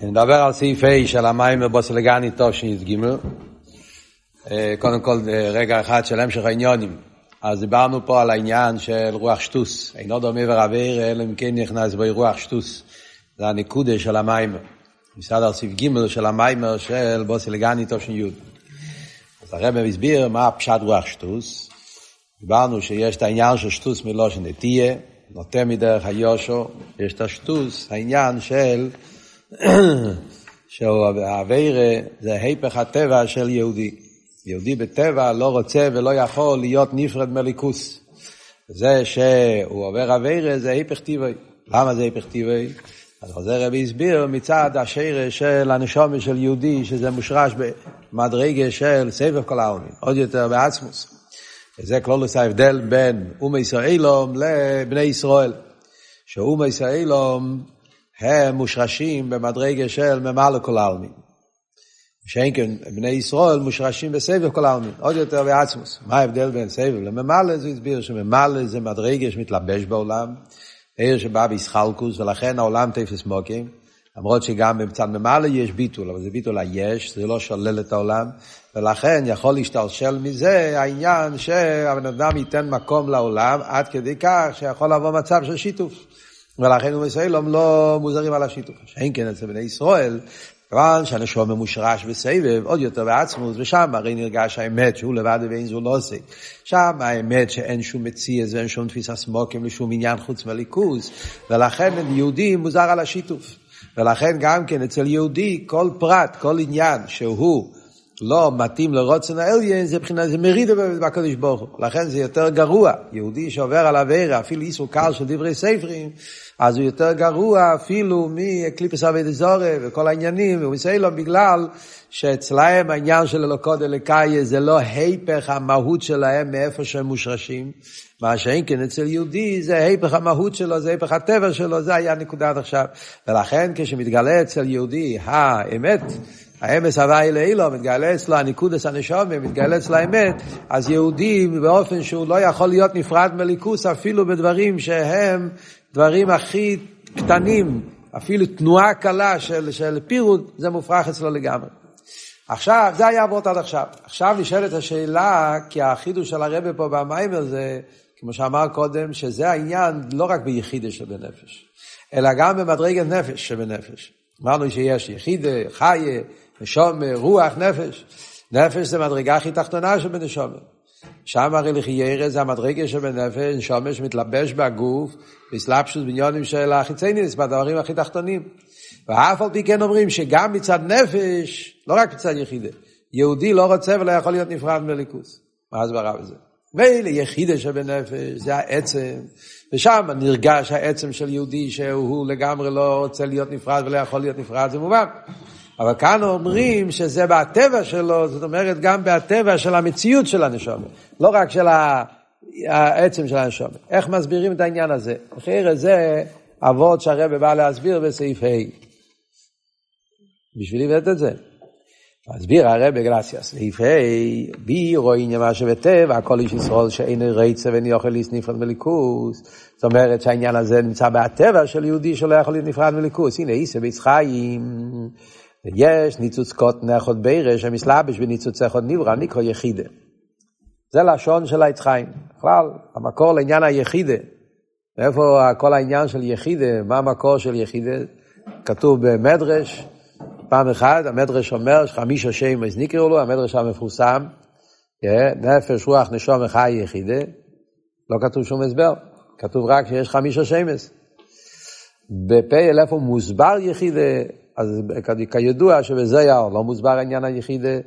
נדבר על סעיף ה' של המים בבוסלגני תשי"ג. קודם כל רגע אחד של המשך העניונים. אז דיברנו פה על העניין של רוח שטוס. אינו דומה ורביר, אלא אם כן נכנס בו רוח שטוס. זה הנקודה של המים. משרד על סעיף ג' של המים של בוסלגני תש"י. אז הרב הסביר מה פשט רוח שטוס. דיברנו שיש את העניין של שטוס מלושן נטיה, נוטה מדרך היושו, יש את השטוס, העניין של שהאווירה זה היפך הטבע של יהודי. יהודי בטבע לא רוצה ולא יכול להיות נפרד מליכוס. זה שהוא עובר אווירה זה היפך טבעי. למה זה היפך טבעי? אז חוזר רבי הסביר מצד השרש של הנשומת של יהודי, שזה מושרש במדרגה של סבב כל העולמים, עוד יותר בעצמוס. וזה כלולוס ההבדל בין אומי ישראלום לבני ישראל. שאומי ישראלום הם מושרשים במדרגה של ממלא כל העלמין. שאין כן, בני ישראל מושרשים בסבב כל העלמין, עוד יותר בעצמוס. מה ההבדל בין סבב לממלא? זה הסביר שממלא זה מדרגה שמתלבש בעולם, עיר שבא בישחלקוס, ולכן העולם תפס מוקים. למרות שגם במצד ממלא יש ביטול, אבל זה ביטול היש, זה לא שולל את העולם, ולכן יכול להשתלשל מזה העניין שהבן אדם ייתן מקום לעולם, עד כדי כך שיכול לבוא מצב של שיתוף. ולכן הוא מסוילום לא מוזרים על השיתוף. שאין כן אצל בני ישראל, כיוון שהנשום ממושרש בסבב, עוד יותר בעצמוס, ושם הרי נרגש האמת שהוא לבד ואין זו לא עושה. שם האמת שאין שום מציאס ואין שום תפיסה סמוקים לשום עניין חוץ מליכוז, ולכן יהודי מוזר על השיתוף. ולכן גם כן אצל יהודי כל פרט, כל עניין שהוא לא מתאים לרוצן העליין, זה מבחינת, זה מרידה בקדוש ברוך הוא. לכן זה יותר גרוע. יהודי שעובר על אברה, אפילו איסור קל של דברי ספרים, אז הוא יותר גרוע אפילו מקליפס אבי דזורי וכל העניינים, ומסיילום בגלל שאצלהם העניין של אלוקות אלוקאי זה לא היפך המהות שלהם מאיפה שהם מושרשים, מה שאין כן אצל יהודי זה היפך המהות שלו, זה היפך הטבע שלו, זה היה נקודה עד עכשיו. ולכן כשמתגלה אצל יהודי האמת, האמס הוואי לאילו, מתגלה אצלו הניקודס הנשומת, מתגלה אצלו האמת, אז יהודי באופן שהוא לא יכול להיות נפרד מליכוס אפילו בדברים שהם דברים הכי קטנים, אפילו תנועה קלה של, של פירוד, זה מופרך אצלו לגמרי. עכשיו, זה היה עבוד עד עכשיו. עכשיו נשאלת השאלה, כי החידוש של הרבה פה במיימר זה, כמו שאמר קודם, שזה העניין לא רק ביחידה שבנפש, אלא גם במדרגת נפש שבנפש. אמרנו שיש יחידה, חיה, נשום, רוח, נפש. נפש זה מדרגה הכי תחתונה שבנשום. שם הרי לחיירה זה המדרגה שבנפש, נשום שמתלבש בגוף, בסלפשוס בניונים של החיצייניס, בדברים הכי תחתונים. ואף על פי כן אומרים שגם מצד נפש, לא רק מצד יחידה, יהודי לא רוצה ולא יכול להיות נפרד מליכוס. מה הסברה בזה? מילא יחידה שבנפש, זה העצם, ושם נרגש העצם של יהודי שהוא לגמרי לא רוצה להיות נפרד ולא יכול להיות נפרד, זה מובן. אבל כאן אומרים שזה בטבע שלו, זאת אומרת גם בטבע של המציאות של הנשום, לא רק של העצם של הנשום. איך מסבירים את העניין הזה? אחרי זה אבות שהרבא בא להסביר בסעיף ה'. בשביל לבדוק את זה. מסביר הרב גרסיאס, סעיף ה', בי רואים מה שבטבע, הכל איש ישראל שאין רצה ואין יכול להיות נפרד מליכוס. זאת אומרת שהעניין הזה נמצא בטבע של יהודי שלא יכול להיות נפרד מליכוס. הנה, איסא ביץ חיים, יש ניצוץ קוט נחות בירש, המסלבש בניצוץ אחד נברא, נקרא יחידה. זה לשון של העץ חיים. בכלל, המקור לעניין היחידה. מאיפה כל העניין של יחידה, מה המקור של יחידה? כתוב במדרש, פעם אחת המדרש אומר חמישה שם אז נקראו לו, המדרש המפורסם, נפש, רוח, נשום, חי, יחידה, לא כתוב שום הסבר, כתוב רק שיש חמישה שמש. בפ"א איפה מוסבר יחידה, אז כידוע שבזייר לא מוסבר עניין היחידה,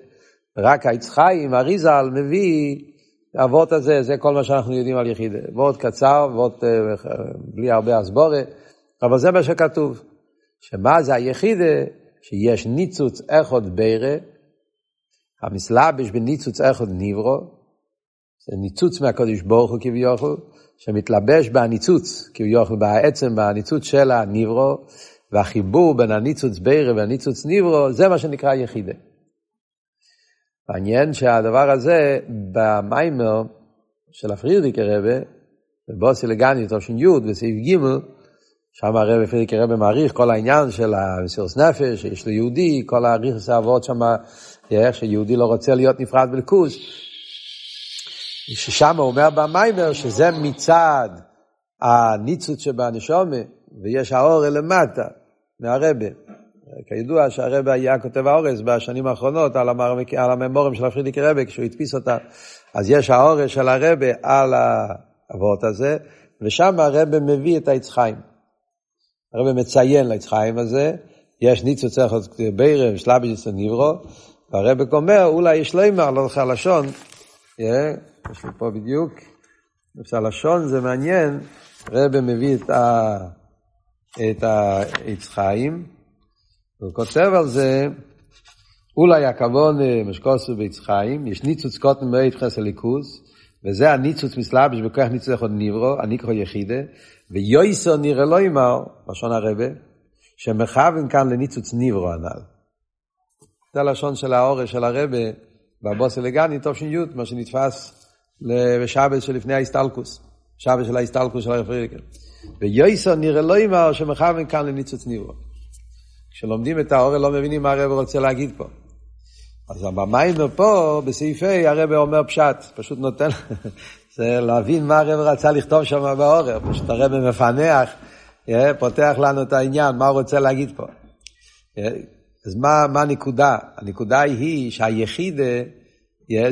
רק העץ חיים, אריזל, מביא אבות הזה, זה כל מה שאנחנו יודעים על יחידה. ועוד קצר, ועוד בלי הרבה הסבורה, אבל זה מה שכתוב. שמה זה היחידה? שיש ניצוץ אחד בירה, המסלבש בניצוץ אחד ניברו, זה ניצוץ מהקודש ברוך הוא כביכול, שמתלבש בניצוץ, כביכול בעצם בניצוץ של הניברו, והחיבור בין הניצוץ בירה והניצוץ ניברו, זה מה שנקרא יחידה. מעניין שהדבר הזה במיימר של הפרידיקר רבה, בבוסי לגני תושן י' בסעיף ג', שם הרב פרידיקי רבי מעריך כל העניין של המסירות נפש, שיש ליהודי, כל האריכוס האבות שם, איך שיהודי לא רוצה להיות נפרד בליכוז. ששם הוא אומר במיימר שזה מצד הניצוץ שבנשומה, ויש האור למטה, מהרבה. כידוע שהרבה היה כותב האורס בשנים האחרונות על, המרמק, על הממורים של הפרידיקי רבה, כשהוא הדפיס אותה. אז יש האורס של הרבה על האבות הזה, ושם הרבה מביא את העץ חיים. הרבה מציין לעץ חיים הזה, יש ניצוץ אחד בירם, שלביס ניברו, והרבה אומר, אולי יש לימר, לא לך לשון, יש לי פה בדיוק, לשון זה מעניין, רבה מביא את, ה, את העץ חיים, הוא כותב על זה, אולי הכוון משקוסו בעץ חיים, יש ניצוץ קוטן מאית חסר ליכוס, וזה הניצוץ מסלבש בכוח ניצוץ אחד ניברו, הניקרו יחידה, ויויסו נראה לא ימר, לשון הרבה, שמכוון כאן לניצוץ ניברו הנ"ל. זה הלשון של האורש של הרבה בבוס אלגני, תש"י, מה שנתפס בשבת שלפני ההסתלקוס, שבת של ההסתלקוס של הרב פרידיקר. ויויסו נראה לא ימר שמכוון כאן לניצוץ ניברו. כשלומדים את האורל לא מבינים מה הרב רוצה להגיד פה. אז במיימר פה, בסעיף ה', הרב אומר פשט, פשוט נותן, זה להבין מה הרב רצה לכתוב שם באורל, פשוט הרב מפענח, אה, פותח לנו את העניין, מה הוא רוצה להגיד פה. אה, אז מה, מה הנקודה? הנקודה היא שהיחיד אה,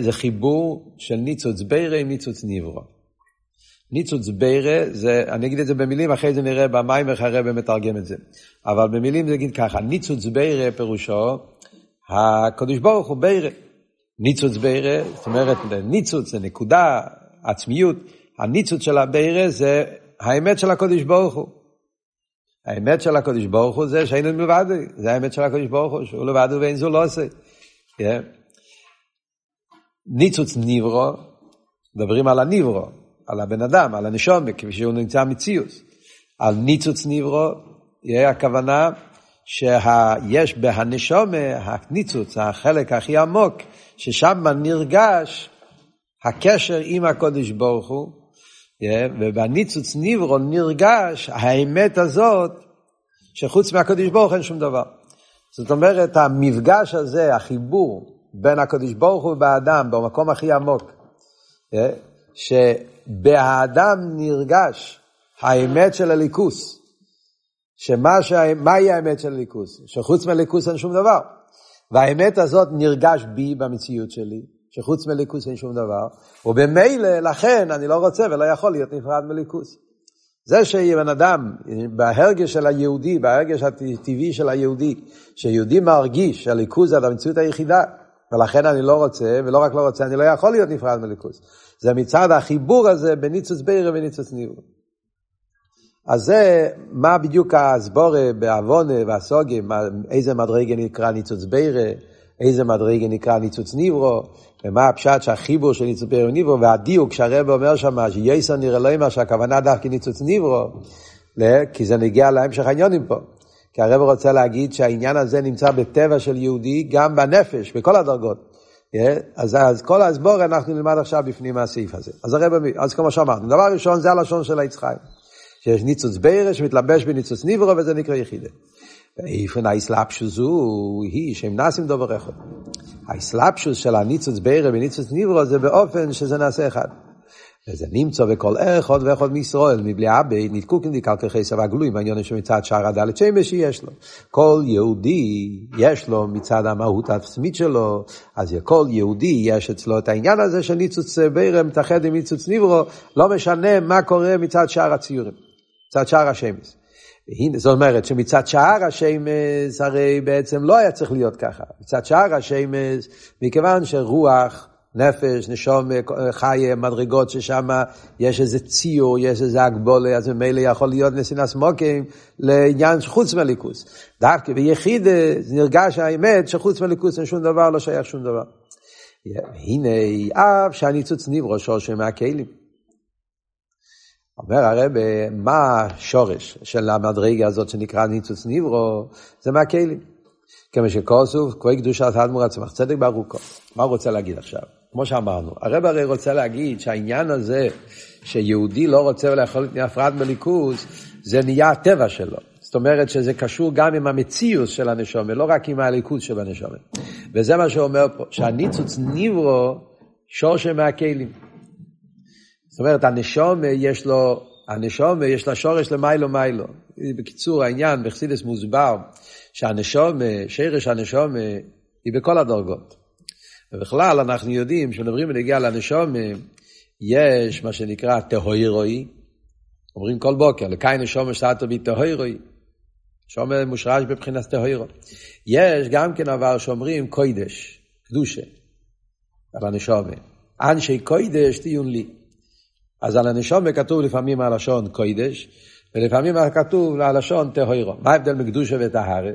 זה חיבור של ניצוץ בירה עם ניצוץ ניברו. ניצוץ בירה, זה, אני אגיד את זה במילים, אחרי זה נראה במים איך הרב מתרגם את זה. אבל במילים זה נגיד ככה, ניצוץ בירה פירושו, הקדוש ברוך הוא בירה. ניצוץ בירה, זאת אומרת, ניצוץ זה נקודה, עצמיות. הניצוץ של הבירה זה האמת של הקדוש ברוך הוא. האמת של הקדוש ברוך הוא זה שאין מלבד, זה האמת של הקדוש ברוך הוא, שהוא לבד ואין זו לא עושה. Yeah. ניצוץ ניברו, מדברים על הניברו, על הבן אדם, על הנשומה, כפי שהוא נמצא מציוס. על ניצוץ ניברו, יהיה הכוונה שיש בהנשומה, הניצוץ, החלק הכי עמוק, ששם נרגש הקשר עם הקודש ברוך הוא, ובניצוץ ניברו נרגש האמת הזאת, שחוץ מהקודש ברוך אין שום דבר. זאת אומרת, המפגש הזה, החיבור בין הקודש ברוך הוא ובאדם, במקום הכי עמוק, שבאדם נרגש האמת של הליכוס, שמה שה... מהי האמת של הליכוס? שחוץ מהליכוס אין שום דבר. והאמת הזאת נרגש בי במציאות שלי, שחוץ מליכוס אין שום דבר, ובמילא, לכן אני לא רוצה ולא יכול להיות נפרד מליכוס. זה שבן אדם, בהרגש של היהודי, בהרגש הטבעי של היהודי, שיהודי מרגיש שהליכוז זה המציאות היחידה, ולכן אני לא רוצה, ולא רק לא רוצה, אני לא יכול להיות נפרד מליכוז. זה מצד החיבור הזה בין ניצוץ בירה וניצוץ ניבו. אז זה מה בדיוק הסבורה בעוונה והסוגיה, איזה מדרגה נקרא ניצוץ בירה, איזה מדרגה נקרא ניצוץ ניברו, ומה הפשט שהחיבור של ניצוץ בירה וניברו, והדיוק שהרב אומר שם, שייסר נראה לא אמר שהכוונה דווקא ניצוץ ניברו, כי זה נגיע להמשך העניונים פה. כי הרב רוצה להגיד שהעניין הזה נמצא בטבע של יהודי, גם בנפש, בכל הדרגות. אז, אז כל הסבור אנחנו נלמד עכשיו בפנים מהסעיף הזה. אז הרב, אז כמו שאמרנו, דבר ראשון זה הלשון של היצחיים. שיש ניצוץ בירה שמתלבש בניצוץ ניברו וזה נקרא יחידה. ואיפן האסלאפשוס הוא, היא שהם נעשים דובר אחד. האסלאפשוס של הניצוץ בירה בניצוץ ניברו זה באופן שזה נעשה אחד. וזה נמצא בכל אחד ואחד מישראל, מבלי אבי, נתקוקן די כלכי סבא גלוי, מעניין שמצד שער הדלת שמש שיש לו. כל יהודי יש לו מצד המהות העצמית שלו, אז כל יהודי יש אצלו את העניין הזה של ניצוץ בירה מתאחד עם ניצוץ ניברו, לא משנה מה קורה מצד שער הציורים. מצד שער השמש. והנה, זאת אומרת שמצד שער השמש הרי בעצם לא היה צריך להיות ככה. מצד שער השמש, מכיוון שרוח, נפש, נשום, חי, מדרגות ששם יש איזה ציור, יש איזה הגבולה, אז ממילא יכול להיות נסינס מוקים לעניין חוץ מליכוס. דווקא ביחיד נרגש האמת שחוץ מליכוס אין שום דבר, לא שייך שום דבר. הנה, אף נברו שורש מהכלים. אומר הרב, מה השורש של המדרגה הזאת שנקרא ניצוץ ניברו? זה מהכלים. כמו שכוסוף, כהי קדושת האדמו"ר עצמך, צדק ברוכו. מה הוא רוצה להגיד עכשיו? כמו שאמרנו, הרב הרי רוצה להגיד שהעניין הזה שיהודי לא רוצה לאכול נפרד מליכוז, זה נהיה הטבע שלו. זאת אומרת שזה קשור גם עם המציאות של הנשומה, לא רק עם הליכוז של הנשומה. וזה מה שהוא אומר פה, שהניצוץ ניברו שורשה מהכלים. זאת אומרת, הנשומה יש לו, הנשומה יש לה שורש למיילו מיילו. בקיצור, העניין בחסידס מוסבר שהנשומה, שרש הנשומה, היא בכל הדרגות. ובכלל אנחנו יודעים, כשמדברים בנגיע לנשומה, יש מה שנקרא טהוירוי, אומרים כל בוקר, לקאי נשומה שתתו בי טהוירוי, שומר מושרש בבחינת טהוירו. יש גם כן אבל שאומרים קוידש, קדושה, על הנשומה. אנשי קוידש טיון לי. אז על הנשומה כתוב לפעמים הלשון קוידש, ולפעמים כתוב הלשון טהוירו. מה ההבדל מקדושה וטהרה?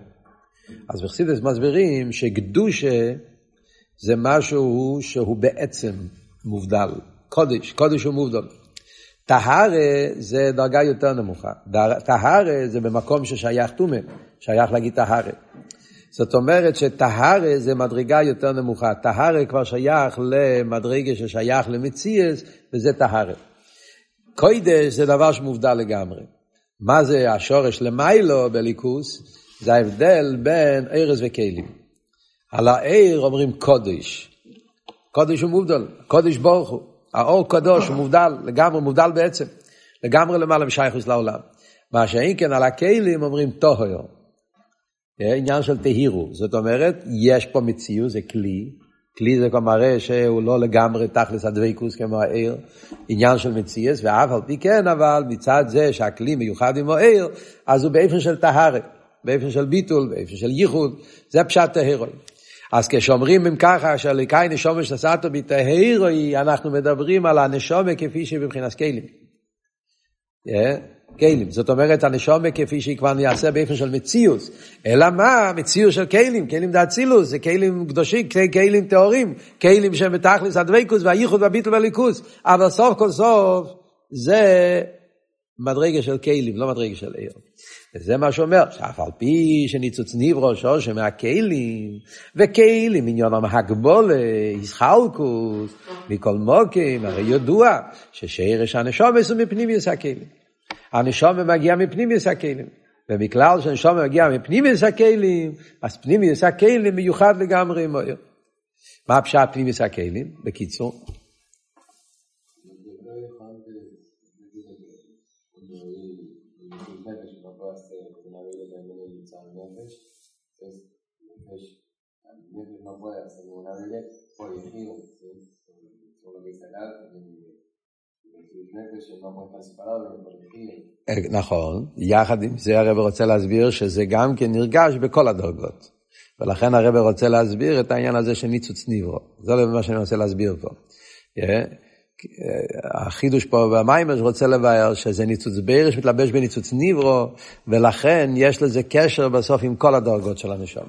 אז בחסידס מסבירים שקדושה זה משהו שהוא בעצם מובדל. קודש, קודש הוא מובדל. טהרה זה דרגה יותר נמוכה. טהרה זה במקום ששייך טומא, שייך להגיד טהרה. זאת אומרת שטהרה זה מדרגה יותר נמוכה. טהרה כבר שייך למדרגה ששייך למציאס, וזה טהרה. קוידש זה דבר שמובדל לגמרי. מה זה השורש למיילו בליכוס? זה ההבדל בין ארז וכלים. על העיר אומרים קודש. קודש הוא מובדל, קודש ברוך הוא. האור קדוש הוא מובדל, לגמרי מובדל בעצם. לגמרי למעלה משייכוס לעולם. מה שאין כן על הכלים אומרים טוהר. עניין של תהירו. זאת אומרת, יש פה מציאות, זה כלי. כלי זה כבר מראה שהוא לא לגמרי תכלס הדבקוס כמו העיר, עניין של מציאס, ואף על פי כן, אבל מצד זה שהכלי מיוחד עם העיר, אז הוא באופן של טהרה. באופן של ביטול, באופן של ייחוד, זה פשט טהרוי. אז כשאומרים אם ככה שהליקאי נשומה שסעתו בטהרוי, אנחנו מדברים על הנשומה כפי שהיא מבחינת כלים. כלים, זאת אומרת הנשומה כפי שהיא כבר נעשה באופן של מציאוס, אלא מה? מציאוס של כלים, כלים דאצילוס, זה כלים קדושים, כלים טהורים, כלים שהם בתכלס הדבקוס והייחוד והביטול והליכוס, אבל סוף כל סוף זה מדרגה של כלים, לא מדרגה של עיר. וזה מה שאומר, שאף על פי שניצוץ ניברו שורש מהכלים, וכלים עניונם הגבולה, ישחלקוס, מכל מוקים, הרי ידוע ששרש הנשומת הוא מפנימיוס הכלים. הנשומת מגיע מפנימיוס הכלים. ומכלל שהנשומת מגיע מפנימיוס הכלים, אז פנימיוס הכלים מיוחד לגמרי מויר. מה פשט פנימיוס הכלים? בקיצור. נכון, יחד עם זה הרב רוצה להסביר שזה גם כן נרגש בכל הדרגות. ולכן הרב רוצה להסביר את העניין הזה של ניצוץ ניברו. זה לא מה שאני רוצה להסביר פה. החידוש פה במיימר רוצה לבאר שזה ניצוץ בירש מתלבש בניצוץ ניברו, ולכן יש לזה קשר בסוף עם כל הדרגות של הנשום.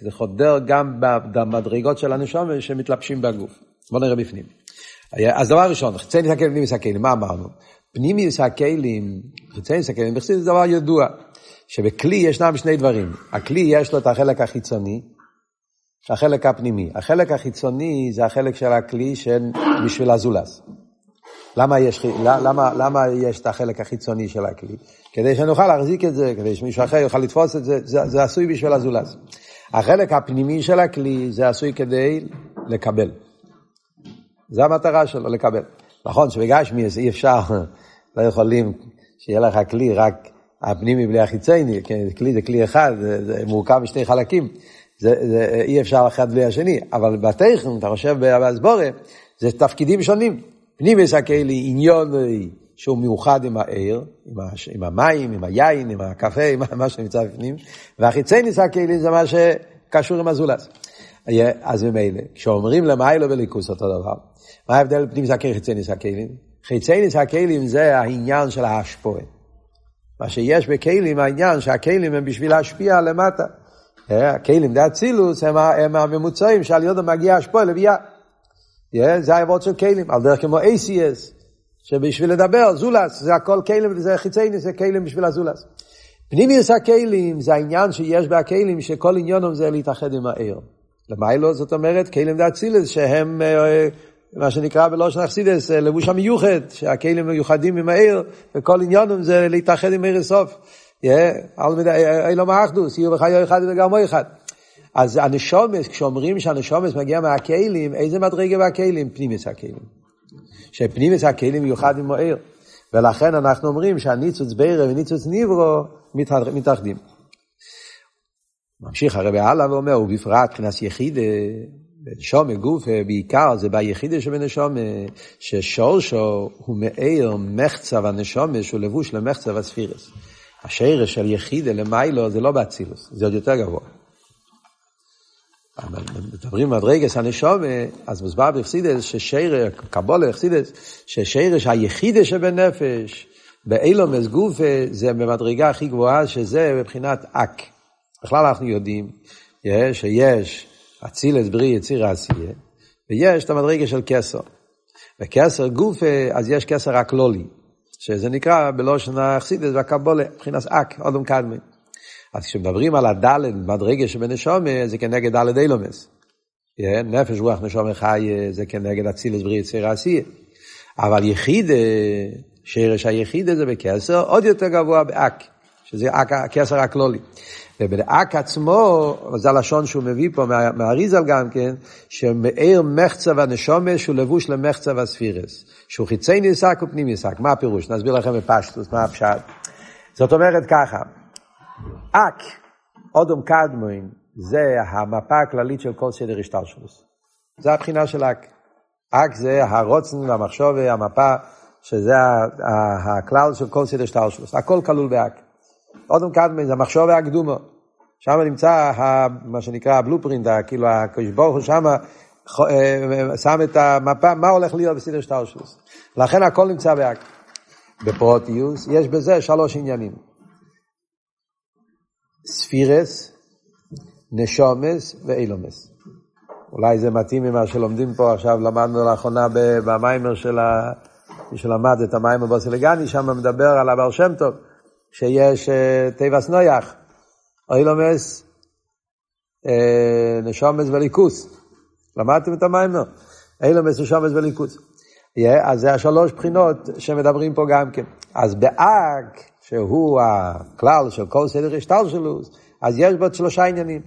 זה חודר גם במדרגות של הנשום שמתלבשים בגוף. בואו נראה בפנים. אז דבר ראשון, חיצי הכלים, פנימיוס הכלים, מה אמרנו? פנימיוס הכלים, חיצי הכלים, בחסידות זה דבר ידוע, שבכלי ישנם שני דברים. הכלי יש לו את החלק החיצוני, החלק הפנימי. החלק החיצוני זה החלק של הכלי בשביל הזולס. למה יש, למה, למה יש את החלק החיצוני של הכלי? כדי שנוכל להחזיק את זה, כדי שמישהו אחר יוכל לתפוס את זה, זה, זה עשוי בשביל הזולס. החלק הפנימי של הכלי זה עשוי כדי לקבל. זה המטרה שלו, לקבל. נכון שבגשמי אי אפשר, לא יכולים שיהיה לך כלי רק הפנימי בלי החיצייני, כן, כלי זה כלי אחד, זה, זה מורכב משני חלקים, זה, זה אי אפשר אחד בלי השני, אבל בטכן, אתה חושב באסבורה, זה תפקידים שונים. פנימי זה הכלי עניון שהוא מאוחד עם העיר, עם, הש, עם המים, עם היין, עם הקפה, עם מה שנמצא בפנים, והחיצייני זה הכלי זה מה שקשור עם הזולס. אז ממילא, כשאומרים למיילו בליכוס אותו דבר, מה ההבדל בין פנימיס הכלים חיצייניס הכלים? חיצייניס הכלים זה העניין של ההשפועה. מה שיש בכלים, העניין שהכלים הם בשביל להשפיע למטה. אה, הכלים זה אצילוס, הם, הממוצעים שעל ידם מגיע השפועה לביאה. אה, זה העבוד של כלים, על דרך כמו ACS, שבשביל לדבר, זולס, זה הכל כלים, זה חיצייניס, זה כלים בשביל הזולס. פנימיוס הכלים זה העניין שיש בכלים, שכל עניונם זה להתאחד עם העיר. למיילו זאת אומרת, כלים דאצילס, שהם אה, מה שנקרא בלושן אכסידס, לבוש המיוחד, שהכלים מיוחדים עם העיר, וכל עניונם זה להתאחד עם עיר הסוף. אילום האחדוס, יהיו בחיו אחד וגרמו אחד. אז הנשומס, כשאומרים שהנשומס מגיע מהכלים, איזה מדרגה מהכלים? פנימיס הכלים. שפנימיס הכלים מיוחד עם מוער. ולכן אנחנו אומרים שהניצוץ בירה וניצוץ ניברו מתאחדים. ממשיך הרבי הלאה ואומר, ובפרט מבחינת יחיד, בנשומה גוף, בעיקר זה ביחידה שבנשומה, ששורשו הוא מאיר מחצב הנשומה שהוא לבוש למחצב הספירס. השרש של יחידה למיילו זה לא באצילוס, זה עוד יותר גבוה. אבל מדברים על רגס הנשומה, אז מוסבר בחסידס ששרש, קבולה חסידס, ששרש היחידה שבנפש, באילומס גופה, זה במדרגה הכי גבוהה, שזה מבחינת אק. בכלל אנחנו יודעים שיש אצילס בריא יציר עשייה, ויש את המדרגה של כסר. וכסר גופה, אז יש כסר הכלולי, שזה נקרא בלושן החסידס והקבולה, מבחינת אק, אודום קדמי. אז כשמדברים על הדלת, מדרגה שבנשומה, זה כנגד דלת אילומס. נפש רוח נשומה חי זה כנגד אצילס בריא יציר עשייה. אבל יחיד, שרש היחיד זה בכסר, עוד יותר גבוה באק, שזה הכסר הכלולי. ובאק עצמו, זה הלשון שהוא מביא פה מהאריזל גם כן, שמאיר מחצב הנשומה שהוא לבוש למחצב הספירס. שהוא חיצי ניסק ופנים ניסק. מה הפירוש? נסביר לכם בפשטוס, מה הפשט. זאת אומרת ככה, אק, אודום קדמוין, זה המפה הכללית של כל סדר השתלשלוס. זה הבחינה של אק. אק זה הרוצן והמחשוב המפה, שזה הכלל של כל סדר השתלשלוס. הכל כלול באק. אודם קדמן זה המחשוב והקדומו. שם נמצא מה שנקרא הבלופרינט, כאילו הקדוש ברוך הוא שם אה, שם את המפה, מה הולך להיות בסדר שטרשוס. לכן הכל נמצא באק. בפרוטיוס יש בזה שלוש עניינים. ספירס, נשומס ואילומס. אולי זה מתאים ממה שלומדים פה עכשיו, למדנו לאחרונה במיימר של ה... מי שלמד את המיימר בוסלגני, שם מדבר על הבר שם טוב. שיש תיבס נויח, אילומס, נשומס וליכוס. למדתם את המים? לא. אילומס, נשומס וליכוס. אז זה השלוש בחינות שמדברים פה גם כן. אז באג, שהוא הכלל של כל סדר השתלשלוס, אז יש בו שלושה עניינים.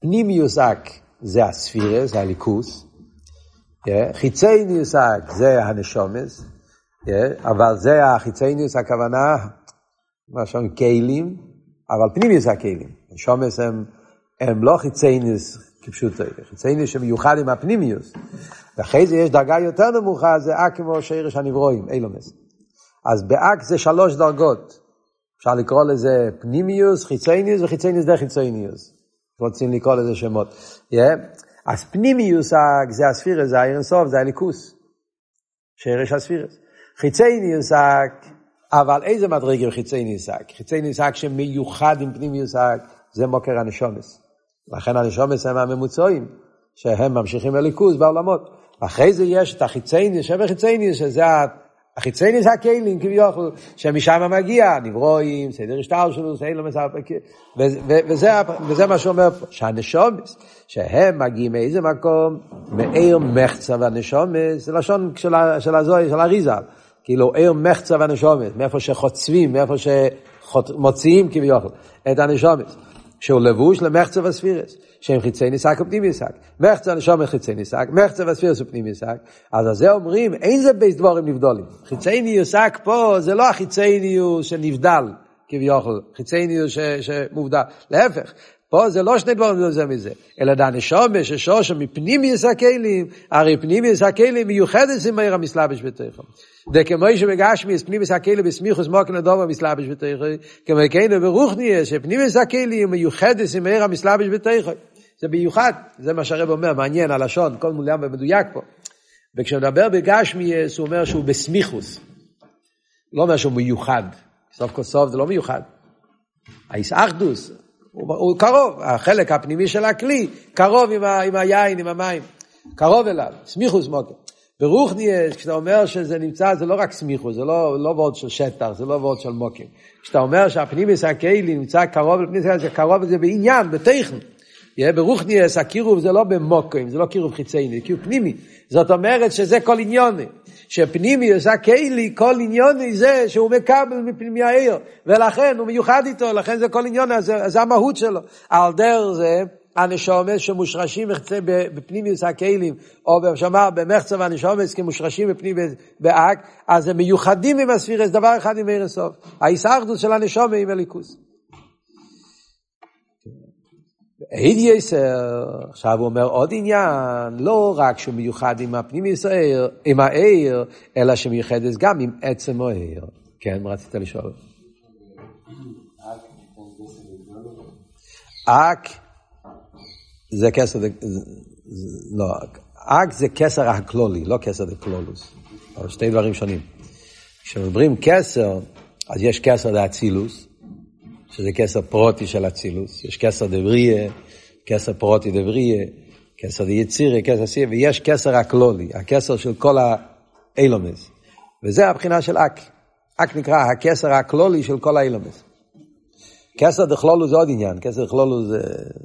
פנימיוס אק זה הספירס, זה הליכוס. חיצייניוס אק זה הנשומס. אבל זה החיצייניוס, הכוונה מה שאומרים כלים, אבל פנימיוס הכלים. שומס הם, הם לא חיצייניוס כפשוטו, חיצייניוס שמיוחד עם הפנימיוס. ואחרי זה יש דרגה יותר נמוכה, זה אק כמו שרש הנברואים, אילומס. אז באק זה שלוש דרגות. אפשר לקרוא לזה פנימיוס, חיצייניוס וחיצייניוס דה חיצייניוס. רוצים לקרוא לזה שמות. Yeah. אז פנימיוס אק זה הספירס, זה האירנסוף, זה הליכוס. שרש הספירס. חיצייניוס אק אבל איזה מדרגה חיצי ניסק? חיצי ניסק שמיוחד עם פנים יוסק, זה מוקר הנשומס. לכן הנשומס הם הממוצעים, שהם ממשיכים בליכוז בעולמות. אחרי זה יש את החיצייניס, שם החיצייניס, שזה החיצייניס הכלים כביכול, שמשם מגיע, נברואים, סדר השטר שלו, סדר מספק, וזה, מה שאומר פה, שהנשומס, שהם מגיעים מאיזה מקום, מאיר מחצה והנשומס, זה לשון של הזוהי, של אריזל. כאילו עיר מחצה והנשומת, מאיפה שחוצבים, מאיפה שמוציאים כביכול את הנשומת, שהוא לבוש למחצה וספירס, שהם חיצי ניסק ופנים ניסק. מחצה הנשומת חיצי ניסק, מחצה וספירס ופנים ניסק. אז על זה אומרים, אין זה בייס דבורים נבדולים. חיצי ניסק פה זה לא החיצי ניוס שנבדל. כביכול, חיצי ניוס שמובדל, להפך, פה זה לא שני דברים זה מזה, אלא דנשומה ששושו מפנימיוס הכלים, הרי פנימיוס הכלים מיוחדת עם מהיר המסלבש בתוכו. דכמו שבגשמיס פנימיוס הכלים בסמיכוס מוקן הדובר מסלבש בתוכו, כמו כן ברוחניה שפנימיוס הכלים מיוחדת עם מהיר המסלבש בתוכו. זה ביוחד, זה מה שהרב אומר, מעניין הלשון, כל מולם ומדויק פה. וכשמדבר בגשמיאס הוא אומר שהוא בסמיכוס, לא אומר שהוא מיוחד, סוף כל סוף זה לא מיוחד. האיסאחדוס, הוא, הוא קרוב, החלק הפנימי של הכלי קרוב עם, ה, עם היין, עם המים, קרוב אליו, סמיכוס מוקר. ברוכניאס, כשאתה אומר שזה נמצא, זה לא רק סמיכוס, זה לא, לא וורד של שטח, זה לא וורד של מוקר. כשאתה אומר שהפנימיס הכלי נמצא קרוב לפנימיס זה קרוב לזה בעניין, בטכן. ברוכניאס, הקירוב זה לא במוקוים, זה לא קירוב חיצייני, קירוב פנימי. זאת אומרת שזה כל עניוני. שפנימי עושה כלי, כל עניוני זה שהוא מקבל מפנימי העיר, ולכן הוא מיוחד איתו, לכן זה כל עניון, זה, זה המהות שלו. על דרך זה, הנשומס שמושרשים בפנימיוס הכלים, או שאמר במחצב הנשומס כמושרשים בפנימיוס באק, אז הם מיוחדים עם הספירס, דבר אחד עם עיר הסוף. ההישרדות של הנשומה עם הליכוס. עיד יסר, עכשיו הוא אומר עוד עניין, לא רק שהוא מיוחד עם הפנימיוס העיר, עם העיר, אלא שמיוחדת גם עם עצם העיר. כן, רצית לשאול. אק זה כסר, לא, אק זה כסר הכלולי, לא כסר דקלולוס. אבל שתי דברים שונים. כשמדברים כסר, אז יש כסר דאצילוס, שזה כסר פרוטי של אצילוס, יש כסר דבריה, כסר פרוטי דבריה, כסר דיצירי, כסר סיר, ויש כסר הכלולי, הכסר של כל האילומס. וזה הבחינה של אק. אק נקרא הכסר הכלולי של כל האילומס. כסר דכלולו זה עוד עניין, כסר דכלולו זה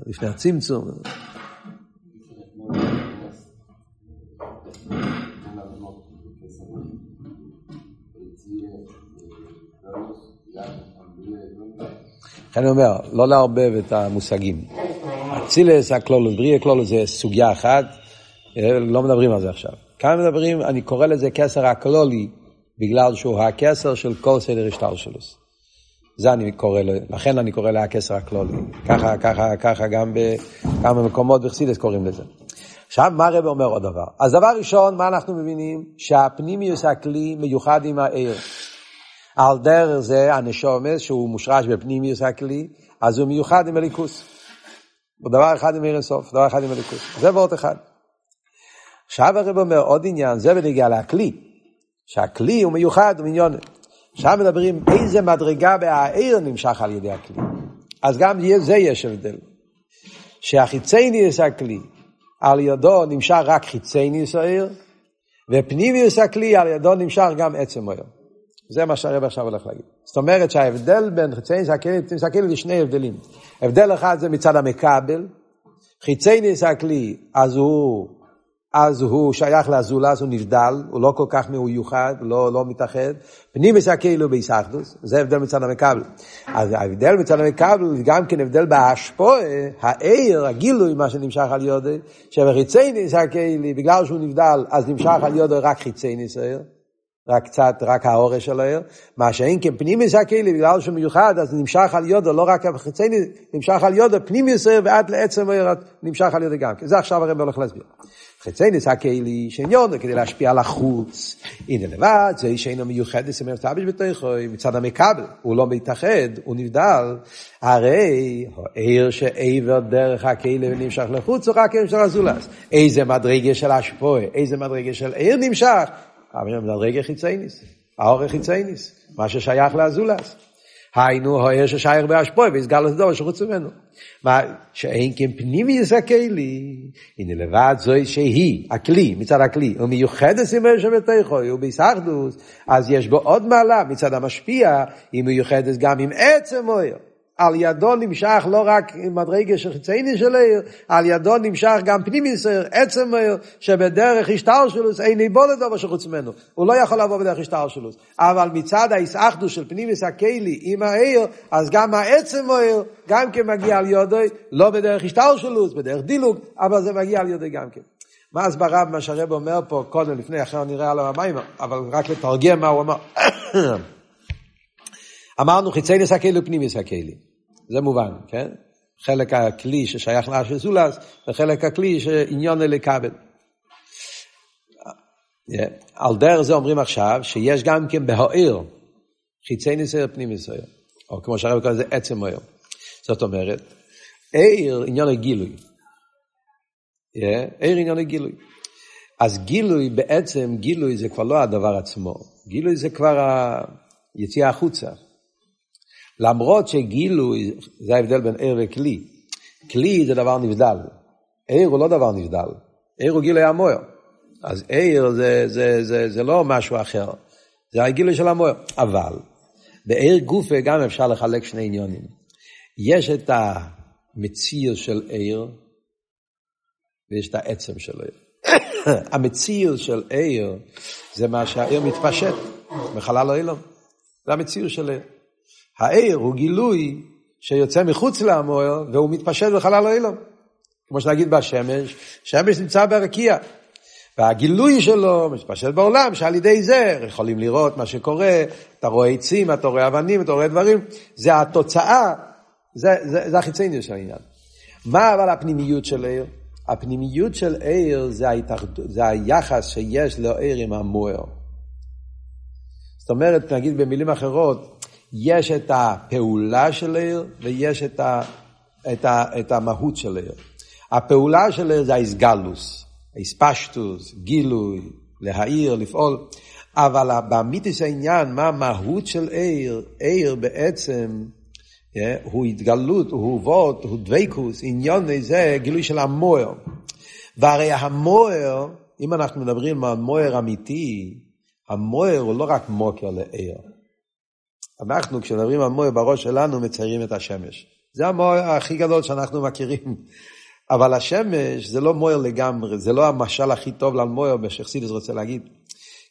לפני הצמצום. לכן אני אומר, לא לערבב את המושגים. אצילס, הקלולוס, בריאה קלולוס זה סוגיה אחת, לא מדברים על זה עכשיו. כאן מדברים, אני קורא לזה כסר הכלולי, בגלל שהוא הכסר של כל סדר השטלשלוס. זה אני קורא לכן אני קורא לה הכסר הכלולי. ככה, ככה, ככה גם בכמה מקומות בחסידס קוראים לזה. עכשיו, מה הרב אומר עוד דבר? אז דבר ראשון, מה אנחנו מבינים? שהפנימיוס הכלי מיוחד עם העיר. על דרך זה הנשומס, שהוא מושרש בפנימיוס הכלי, אז הוא מיוחד עם הליכוס. הוא דבר אחד עם עיר אינסוף, דבר אחד עם הליכוס. זה ועוד אחד. עכשיו הרב אומר עוד עניין, זה בנגיע לכלי, שהכלי הוא מיוחד, הוא מיניון. עכשיו מדברים איזה מדרגה בהעיר נמשך על ידי הכלי. אז גם זה יש הבדל. שהחיצייניוס הכלי, על ידו נמשך רק חיצייניוס העיר, ופנימיוס הכלי על ידו נמשך גם עצם העיר. זה מה שהרב עכשיו הולך להגיד. זאת אומרת שההבדל בין חיצייניוס הכלי לפנימיוס הכלי זה שני הבדלים. הבדל אחד זה מצד המקבל, חיצייניוס הכלי, אז הוא אז הוא שייך לאזולס, הוא נבדל, הוא לא כל כך מיוחד, לא, לא מתאחד. פנימיס הכאילו בהיסחדוס, זה הבדל מצד המקבל. אז ההבדל מצד המקבל הוא גם כן הבדל בהשפועה, העיר, הגילוי, מה שנמשך על יודי, שבחיצייניס הכאלי, בגלל שהוא נבדל, אז נמשך על יודי רק חיצייניס העיר. רק קצת, רק האורש של העיר, מה שאין כן פנימיס הכלי, בגלל שהוא מיוחד, אז נמשך על יודו, לא רק החיצייני, נמשך על יודו, פנימיס העיר ועד לעצם העיר, נמשך על יודו גם. זה עכשיו הרב הולך להסביר. חיצייניס הכלי שעניון כדי להשפיע על החוץ. הנה לבד, זה שאינו מיוחד לסמר תביש בתוכו, מצד המקבל, הוא לא מתאחד, הוא נבדל. הרי העיר שעבר דרך הכלי ונמשך לחוץ, הוא רק עיר של הזולס. איזה מדרגה של השפועה, איזה מדרגה של עיר נמשך, אבל מדרגה חיצייניס, האור חיצייניס, מה ששייך לאזולס. היינו העיר ששייך באשפוי ויסגל לדור שחוץ ממנו. מה, שאין כן פנימי יסקלי, הנה לבד זוהי שהיא, הכלי, מצד הכלי, הוא מיוחד לסימר שבתוכו, הוא בהיסחדוס, אז יש בו עוד מעלה מצד המשפיע, היא מיוחדת גם עם עצם מויר. על ידו נמשך לא רק מדרגה של חיצייני של העיר, על ידו נמשך גם פנימי סעיר, עצם העיר, שבדרך השטר שלו אין איבו לדובר שחוץ ממנו. הוא לא יכול לבוא בדרך השטר שלו. אבל מצד ההסאחדו של פנימי סקיילי עם העיר, אז גם העצם העיר, גם כן מגיע על ידו, לא בדרך השטר שלו, בדרך דילוג, אבל זה מגיע על ידו גם כן. מה הסברה במה שהרב אומר פה קודם, לפני, אחרי נראה עליו המים, אבל רק לתרגם מה הוא אמר. אמרנו חיצי נסקלי ופנימי נסקלי. זה מובן, כן? חלק הכלי ששייך לאשר זולס, וחלק הכלי שעניון לקבל. על דרך זה אומרים עכשיו שיש גם כן בהועיר חיצי ניסיון פנים ניסיון, או כמו שהרב קורא לזה עצם העיר. זאת אומרת, עיר עניין הגילוי. עיר עניין הגילוי. אז גילוי בעצם, גילוי זה כבר לא הדבר עצמו, גילוי זה כבר היציאה החוצה. למרות שגילוי, זה ההבדל בין ער וכלי. כלי זה דבר נבדל. ער הוא לא דבר נבדל. ער הוא גילוי המוער. אז ער זה, זה, זה, זה לא משהו אחר. זה הגילוי של המוער. אבל בער גופה גם אפשר לחלק שני עניונים. יש את המציר של עיר, ויש את העצם של עיר. המציר של עיר זה מה שהעיר מתפשט בחלל העולם. זה המציר של עיר. העיר הוא גילוי שיוצא מחוץ למוער והוא מתפשט בחלל העולם. כמו שנגיד בשמש, שמש נמצא ברקיע. והגילוי שלו מתפשט בעולם, שעל ידי זה יכולים לראות מה שקורה, אתה רואה עצים, אתה רואה אבנים, אתה רואה דברים, זה התוצאה, זה, זה, זה החיצוניות של העניין. מה אבל הפנימיות של עיר? הפנימיות של עיר זה, ההתאחד... זה היחס שיש לעיר עם המוער. זאת אומרת, נגיד במילים אחרות, יש את הפעולה של עיר ויש את, ה... את, ה... את המהות של עיר. הפעולה של עיר זה האיסגלוס, האיספשטוס, גילוי, להעיר, לפעול. אבל באמיתיס העניין, מה המהות של עיר? עיר בעצם yeah, אה, הוא התגלות, הוא ווט, הוא דבקוס, עניון זה גילוי של המוער. והרי המוער, אם אנחנו מדברים על מוער אמיתי, המוער הוא לא רק מוקר לעיר. אנחנו, כשמדברים על מוער בראש שלנו, מציירים את השמש. זה המוער הכי גדול שאנחנו מכירים. אבל השמש זה לא מוער לגמרי, זה לא המשל הכי טוב למוער, מה שחסידס רוצה להגיד.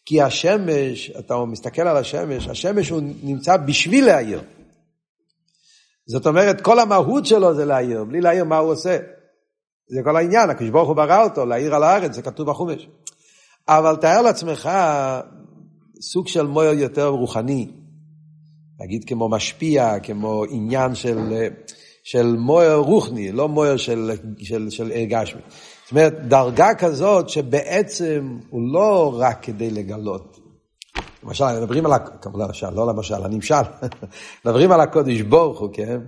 כי השמש, אתה מסתכל על השמש, השמש הוא נמצא בשביל להעיר. זאת אומרת, כל המהות שלו זה להעיר, בלי להעיר מה הוא עושה. זה כל העניין, הקדוש ברוך הוא ברא אותו, להעיר על הארץ, זה כתוב בחומש. אבל תאר לעצמך סוג של מויר יותר רוחני, נגיד כמו משפיע, כמו עניין של, של מויר רוחני, לא מויר של, של, של גשמי. זאת אומרת, דרגה כזאת שבעצם הוא לא רק כדי לגלות. למשל, מדברים על, למשל, לא למשל, הנמשל, מדברים על הקודש ברוך הוא, כן?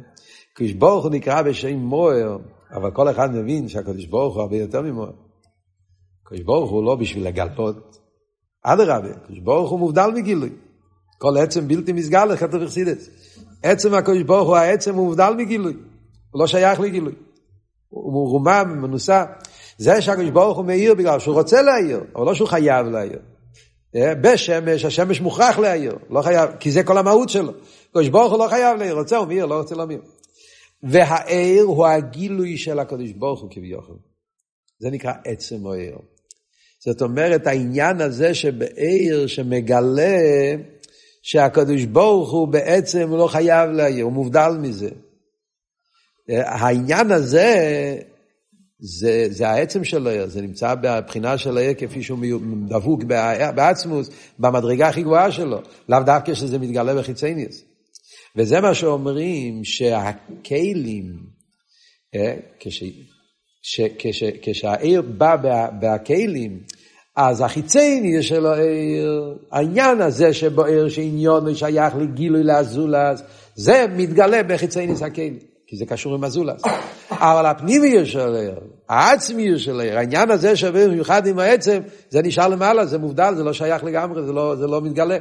קודש ברוך הוא נקרא בשם מויר, אבל כל אחד מבין שהקודש ברוך הוא הרבה יותר ממויר. קודש ברוך הוא לא בשביל לגלות, אדרבה, קודש ברוך הוא מובדל מגילוי. כל עצם בלתי מסגל, כתוב אכסידס. עצם הקודש ברוך הוא, העצם הוא מובדל מגילוי. הוא לא שייך לגילוי. הוא מרומם, מנוסה. זה שהקדוש ברוך הוא מאיר בגלל שהוא רוצה להעיר, אבל לא שהוא חייב להעיר. אה, בשמש, השמש מוכרח להעיר, לא חייב, כי זה כל המהות שלו. הקדוש ברוך הוא לא חייב להעיר, רוצה הוא מאיר, לא רוצה לא מאיר. והעיר הוא הגילוי של הקדוש ברוך הוא כביכול. זה נקרא עצם העיר. זאת אומרת, העניין הזה שבעיר שמגלה שהקדוש ברוך הוא בעצם לא חייב להעיר, הוא מובדל מזה. העניין הזה, זה, זה העצם של העיר, זה נמצא בבחינה של העיר כפי שהוא דבוק בעצמוס, במדרגה הכי גבוהה שלו, לאו דווקא שזה מתגלה בחיצניוס. וזה מה שאומרים שהכלים, אה, כש, ש, כש, כשהעיר בא בכלים, אז החיצני של העיר, העניין הזה שבו עיר שעניון שייך לגילוי לאזולס, זה מתגלה בחיצני הכלים. כי זה קשור עם הזולס. אבל הפנימיות של העיר, העצמיות של העיר, העניין הזה שעובר במיוחד עם העצם, זה נשאר למעלה, זה מובדל, זה לא שייך לגמרי, זה לא, זה לא מתגלה.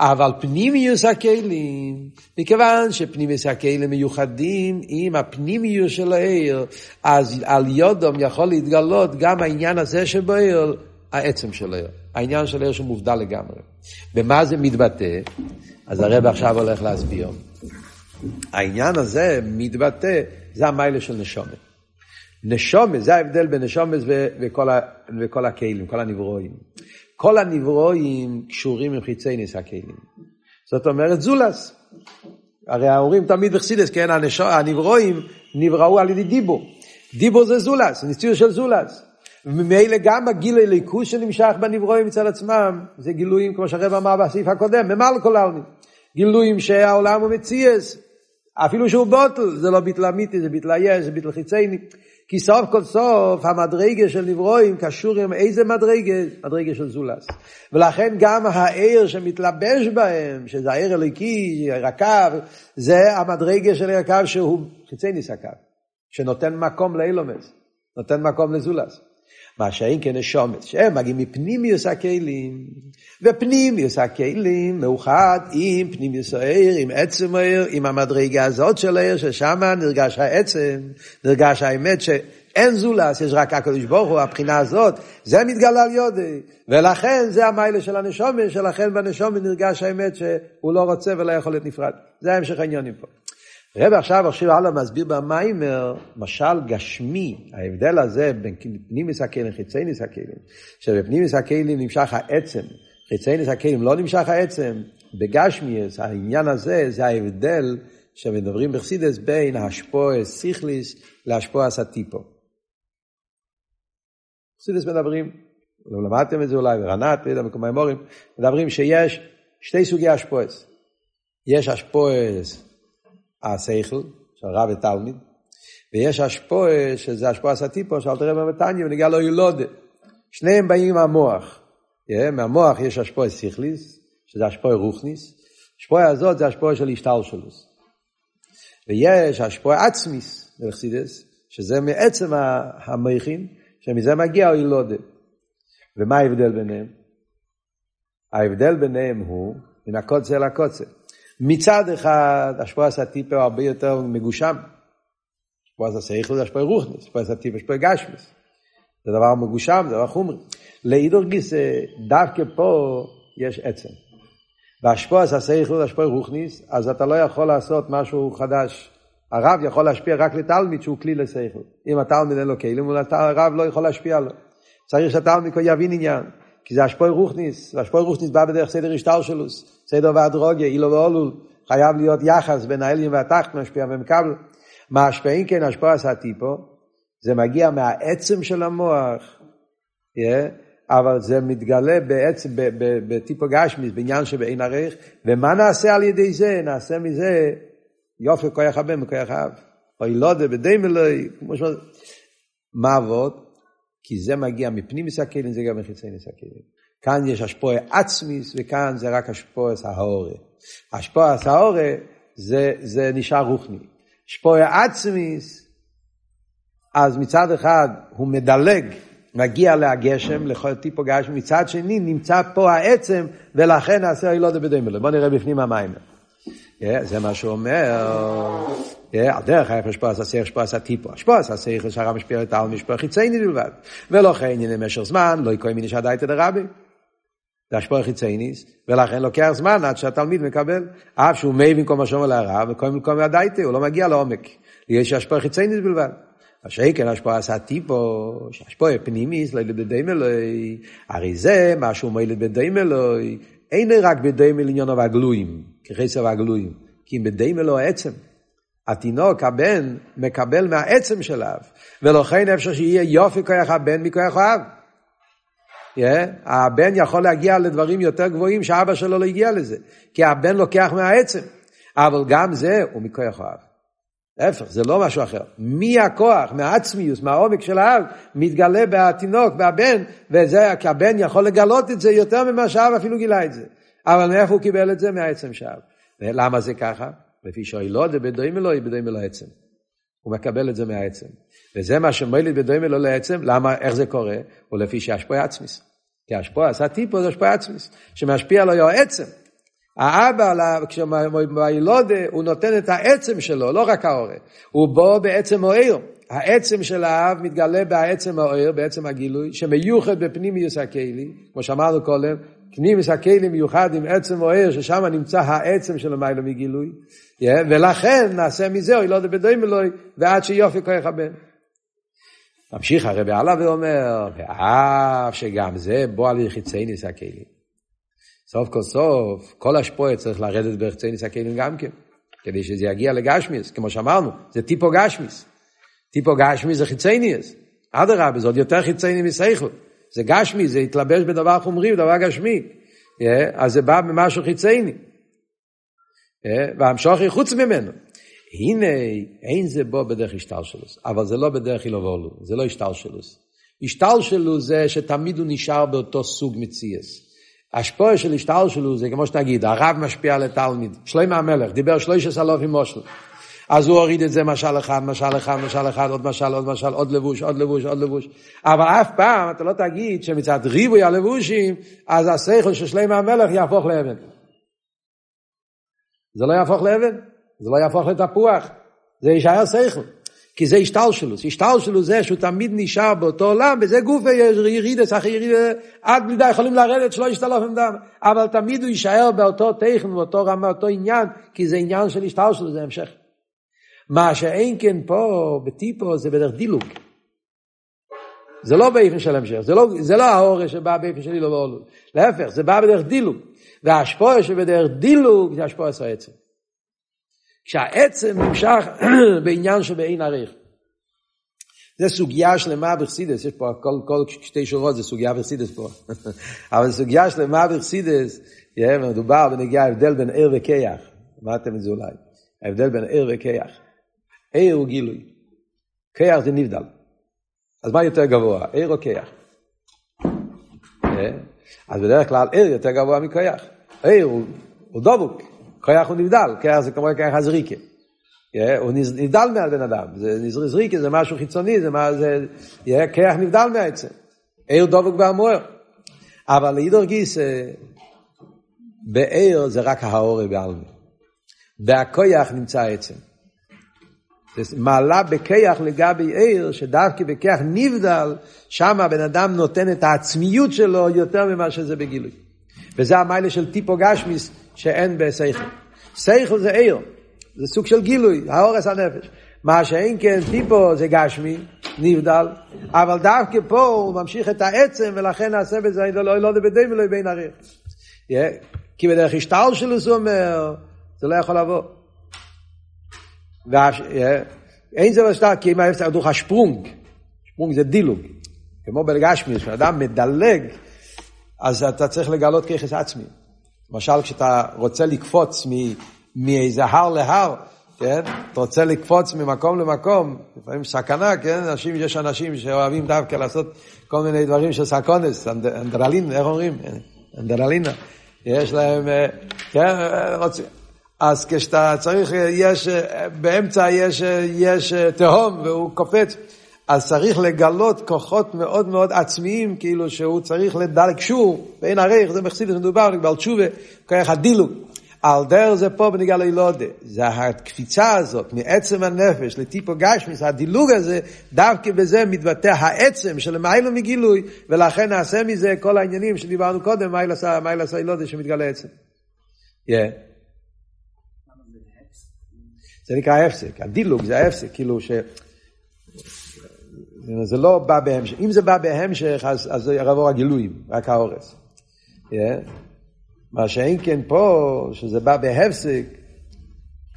אבל פנימיוס הכלים, מכיוון שפנימיוס הכלים מיוחדים עם הפנימיוס של העיר, אז על יודום יכול להתגלות גם העניין הזה שבעיר, העצם של העיר. העניין של העיר שהוא מובדל לגמרי. במה זה מתבטא? אז הרב עכשיו הולך להסביר. העניין הזה מתבטא, זה המיילה של נשומת. נשומת, זה ההבדל בין נשומת וכל, וכל הכלים, כל הנברואים. כל הנברואים קשורים עם חיצי ניס הכלים. זאת אומרת זולס. הרי ההורים תמיד בחסידס, כן, הנברואים נבראו על ידי דיבו. דיבו זה זולס, ניסוי של זולס. וממילא גם הגיל הליכוס שנמשך בנברואים מצד עצמם, זה גילויים, כמו שהרב אמר בסעיף הקודם, ממלא כל העלמין. גילויים שהעולם הוא מציאס, אפילו שהוא בוטל, זה לא ביטל אמיתי, זה ביטל היש, זה ביטל חיצייני. כי סוף כל סוף המדרגה של נברואים קשור עם איזה מדרגה? מדרגה של זולס. ולכן גם העיר שמתלבש בהם, שזה העיר אליקי, הקו, זה המדרגה של הקו שהוא חיצייניס הקו, שנותן מקום לאילומס, נותן מקום לזולס. מה שאין כן נשומת, שהם מגיעים מפנימיוס הכלים, ופנימיוס הכלים מאוחד עם פנימיוס העיר, עם עצם העיר, עם המדרגה הזאת של העיר, ששם נרגש העצם, נרגש האמת שאין זולס, יש רק הקדוש ברוך הוא, הבחינה הזאת, זה מתגלה על יודי, ולכן זה המיילה של הנשומת, שלכן בנשומת נרגש האמת שהוא לא רוצה ולא יכול להיות נפרד. זה המשך העניינים פה. רב עכשיו עכשיו הלאה מסביר במיימר, משל גשמי, ההבדל הזה בין פנימיס הכלים לחיצייניס הכלים, שבפנימיס הכלים נמשך העצם, חיצייניס הכלים לא נמשך העצם, בגשמיאס העניין הזה זה ההבדל שמדברים בחסידס בין השפוע סיכליס להשפוע סטיפו. חסידס מדברים, לא למדתם את זה אולי ברנת, לא יודע, מקומי מורים, מדברים שיש שתי סוגי השפועס. יש השפועס השכל, של רב ותלמיד, ויש השפועס, שזה השפועס הטיפו, שאל תראה במתניה, ונגיע לו ילודה. שניהם באים מהמוח. Yeah, מהמוח יש השפועס סיכליס, שזה השפוע רוחניס. השפוע הזאת זה השפוע של השטלשלוס. ויש השפוע עצמיס, מלכסידס, שזה מעצם המכין, שמזה מגיע הילודה. ומה ההבדל ביניהם? ההבדל ביניהם הוא מן הקוצה אל. מצד אחד, השפוע הסטיפה הרבה יותר מגושם. השפוע הסייכל זה השפוע רוחניס, השפוע הסטיפה השפוע גשמיס. זה דבר מגושם, זה דבר חומרי. לאידור גיסא, דווקא פה יש עצם. והשפוע הסייכל זה השפוע רוחניס, אז אתה לא יכול לעשות משהו חדש. הרב יכול להשפיע רק לתלמיד שהוא כלי לסייכל. אם התלמיד אין לו כלים, הרב לא יכול להשפיע לו. צריך שהתלמיד יבין עניין. כי זה השפוי רוחניס, והשפוי רוחניס בא בדרך סדר השטלשלוס, סדר והדרוגיה, אילו ואולול, חייב להיות יחס בין האלים והתחת, משפיע ומקבל. מה השפעים כן השפוע עשיתי פה, זה מגיע מהעצם של המוח, yeah, אבל זה מתגלה בעצם, בטיפו גשמיס, בעניין שבאין ערך, ומה נעשה על ידי זה? נעשה מזה יופי כוח הבן וכוח האב. או ילודה בדי מלואי, כמו שאומרים, מה עבוד? כי זה מגיע מפנימיס הכלים, זה גם מחיצייניס הכלים. כאן יש השפוע עצמיס, וכאן זה רק השפוע ההורה. השפוע ההורה זה, זה נשאר רוחני. השפוע עצמיס, אז מצד אחד הוא מדלג, מגיע להגשם, לכל טיפו גשם, מצד שני נמצא פה העצם, ולכן נעשה הילודה בדמלו. בואו נראה בפנים המים. זה מה שהוא אומר. על דרך ההפך שפועס השכל שפועס הטיפו. השפועס השכל שהרב משפיע את העל משפוע חיצייני בלבד. ולכן עניין למשך זמן, לא יקוי מיני שעדייתא דרבי. זה השפוע חיצייניס, ולכן לוקח זמן עד שהתלמיד מקבל, אף שהוא מבין כל מה שאומר להרב, וכל מקום מהדייתא, הוא לא מגיע לעומק. יש השפוע חיצייניס בלבד. השקל השפוע עשה טיפו, שהשפוע פנימיס, לא ילד בדיים אלוהי, הרי זה מה שהוא מילד בדיים אלוהי, אין רק בדיים אל עניון והגלויים, כחסר והגלויים, כי אם בדיים אלוהי עצם. התינוק, הבן, מקבל מהעצם של האב, ולכן אפשר שיהיה יופי כוח הבן מכוח האב. Yeah, הבן יכול להגיע לדברים יותר גבוהים שאבא שלו לא הגיע לזה, כי הבן לוקח מהעצם, אבל גם זה הוא מכוח האב. להפך, זה לא משהו אחר. מי הכוח, מהעצמיוס, מהעומק של האב, מתגלה בתינוק, בהבן, וזה, כי הבן יכול לגלות את זה יותר ממה שהאב אפילו גילה את זה. אבל מאיפה הוא קיבל את זה? מהעצם שאב. ולמה זה ככה? לפי שאוי לא דבדוים אלוהי, בדוים אלוהי עצם. הוא מקבל את זה מהעצם. וזה מה שמויל בדוים אלוהי לעצם, למה, איך זה קורה? הוא לפי שהשפוע עצמיס. כי השפוע, עשה טיפו זה השפוע עצמיס, שמשפיע לו העצם. האבא, כשהילודה, הוא נותן את העצם שלו, לא רק האורה. הוא בו בעצם האור. העצם של האב מתגלה בעצם האור, בעצם הגילוי, שמיוחד בפנימיוס הכלי, כמו שאמרנו קודם, פנימיוס הכלי מיוחד עם עצם האור, ששם נמצא העצם של המילה מגילוי, ולכן נעשה מזה אילודה בדוים אלוהי, ועד שיופי כוח הבן. ממשיך הרבי הלאה ואומר, ואף שגם זה בוא על יחיצייניס הכלים. סוף כל סוף, כל השפועה צריך לרדת ברצייניס הכלים גם כן, כדי שזה יגיע לגשמיס, כמו שאמרנו, זה טיפו גשמיס. טיפו גשמיס זה חיצייניס. אדרבה, זה עוד יותר חיצייני מסייכל. זה גשמי, זה התלבש בדבר חומרי, בדבר גשמי. אז זה בא ממשהו חיצייני. והמשוכי חוץ ממנו. הנה, אין זה בו בדרך השתלשלוס, אבל זה לא בדרך אילובולו, זה לא השתלשלוס. השתלשלוס זה שתמיד הוא נשאר באותו סוג מציאס. השפוע של השתלשלוס זה כמו שתגיד, הרב משפיע על התלמיד. שלמה המלך דיבר שלוש אלופים מושל. אז הוא הוריד את זה משל אחד, משל אחד, משל אחד, עוד משל, עוד משל, עוד לבוש, עוד לבוש, עוד לבוש. אבל אף פעם אתה לא תגיד שמצד ריבוי הלבושים, אז השכל של שלמה המלך יהפוך לאבן. זה לא יהפוך לאבן, זה לא יהפוך לתפוח, זה יישאר שכל. כי זה השתלשלוס, השתלשלוס זה שהוא תמיד נשאר באותו עולם, וזה גוף ירידס אחרי ירידס, עד מידה יכולים לרדת שלא ישתלוף דם, אבל תמיד הוא יישאר באותו תכן, באותו רמה, באותו עניין, כי זה עניין של השתלשלוס, זה המשך. מה שאין כן פה, בטיפו, זה בדרך דילוג. זה לא באיפן של המשך, זה לא, זה לא האורש שבא באיפן שלי לא באולו. להפך, זה בא בדרך דילוג. וההשפועה שבדרך דילוג זה השפועה של העצם. כשהעצם נמשך בעניין שבאין עריך. זה סוגיה שלמה בחסידס, יש פה כל, כל שתי שורות זה סוגיה בחסידס פה. אבל סוגיה שלמה בחסידס, מדובר בנגיע ההבדל בין ער וכיח. אמרתם את זה אולי. ההבדל בין ער וכיח. ער הוא גילוי. כיח זה נבדל. אז מה יותר גבוה, ער או כיח? אז בדרך כלל ער יותר גבוה מכיח. ער הוא, דבוק, כיח הוא נבדל, כיח זה כמו כיח הזריקה. הוא נבדל מהבן אדם, זריקה זה משהו חיצוני, זה מה זה, כיח נבדל מהעצם. ער דבוק והמוער. אבל לאידור גיס, בער זה רק האורי בעלמי. והכויח נמצא העצם. מעלה בכיח לגבי עיר, שדווקא בכיח נבדל, שם הבן אדם נותן את העצמיות שלו יותר ממה שזה בגילוי. וזה המיילה של טיפו גשמיס שאין בסייכל. סייכל זה עיר, זה סוג של גילוי, האורס הנפש. מה שאין כן טיפו זה גשמי, נבדל, אבל דווקא פה הוא ממשיך את העצם ולכן נעשה בזה לא לא בדי ולא בין הריח. כי בדרך השטל שלו זה אומר, זה לא יכול לבוא. אין זה לא סתם, כי אם ההפסק דוך השפרונג, שפרונג זה דילוג, כמו בגשמי, כשאדם מדלג, אז אתה צריך לגלות ככס עצמי. למשל, כשאתה רוצה לקפוץ מאיזה הר להר, כן? אתה רוצה לקפוץ ממקום למקום, לפעמים סכנה, כן? אנשים, יש אנשים שאוהבים דווקא לעשות כל מיני דברים של סקונס, אנדרלין, איך אומרים? אנדרלינה. יש להם, אה, כן, רוצים. אז כשאתה צריך, יש, באמצע יש, יש תהום והוא קופץ, אז צריך לגלות כוחות מאוד מאוד עצמיים, כאילו שהוא צריך לדלק שור, ואין עריך, זה מחסידס מדובר, בעל תשובה, כוח הדילוג. על דרך זה פה בניגע לילודה. זה הקפיצה הזאת מעצם הנפש לטיפו גשמיס, הדילוג הזה, דווקא בזה מתבטא העצם של מיילו מגילוי, ולכן נעשה מזה כל העניינים שדיברנו קודם, מיילס הילודה שמתגלה עצם. Yeah. זה נקרא הפסק, הדילוג זה ההפסק, כאילו ש... זה לא בא בהמשך, אם זה בא בהמשך אז, אז זה יבוא הגילויים, רק האורס. Yeah. מה שאין כן פה, שזה בא בהפסק,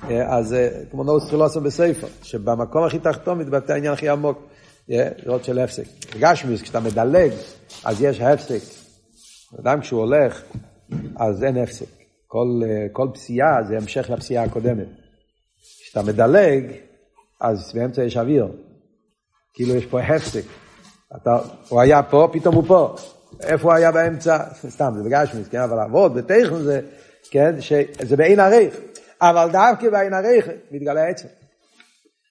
yeah, אז זה כמו נוס חילוסם בספר, שבמקום הכי תחתון מתבטא העניין הכי עמוק, לראות של הפסק. גשמיוס, כשאתה מדלג, אז יש הפסק. אדם כשהוא הולך, אז אין הפסק. כל, כל פסיעה זה המשך לפסיעה הקודמת. כשאתה מדלג, אז באמצע יש אוויר. כאילו יש פה הפסק. אתה, הוא היה פה, פתאום הוא פה. איפה הוא היה באמצע? סתם, זה בגשמיס, כן? אבל לעבוד בתכן זה, כן? שזה בעין עריך. אבל דווקא בעין עריך מתגלה עצם.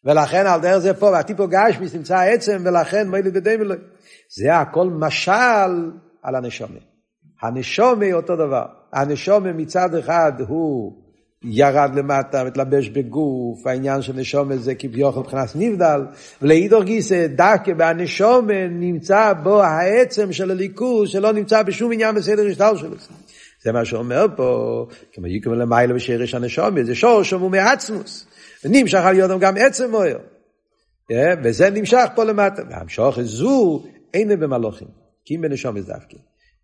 ולכן על דרך זה פה, והטיפו גשמיס נמצא עצם, ולכן מילא בדי מילא. זה הכל משל על הנשומה. הנשומה אותו דבר. הנשומה מצד אחד הוא ירד למטה, מתלבש בגוף, העניין של נשומת זה כביכול מבחינת נבדל, ולעידור גיסא דווקא בהנשומת נמצא בו העצם של הליכוז שלא נמצא בשום עניין בסדר השטר שלו. זה מה שאומר פה, כמו יקום למעלה בשרש הנשומת, זה שור שמו מעצמוס, ונמשך על יודם גם עצם מויר. וזה נמשך פה למטה, והמשוך זו אין במלוכים, כי אם בנשומת דווקא.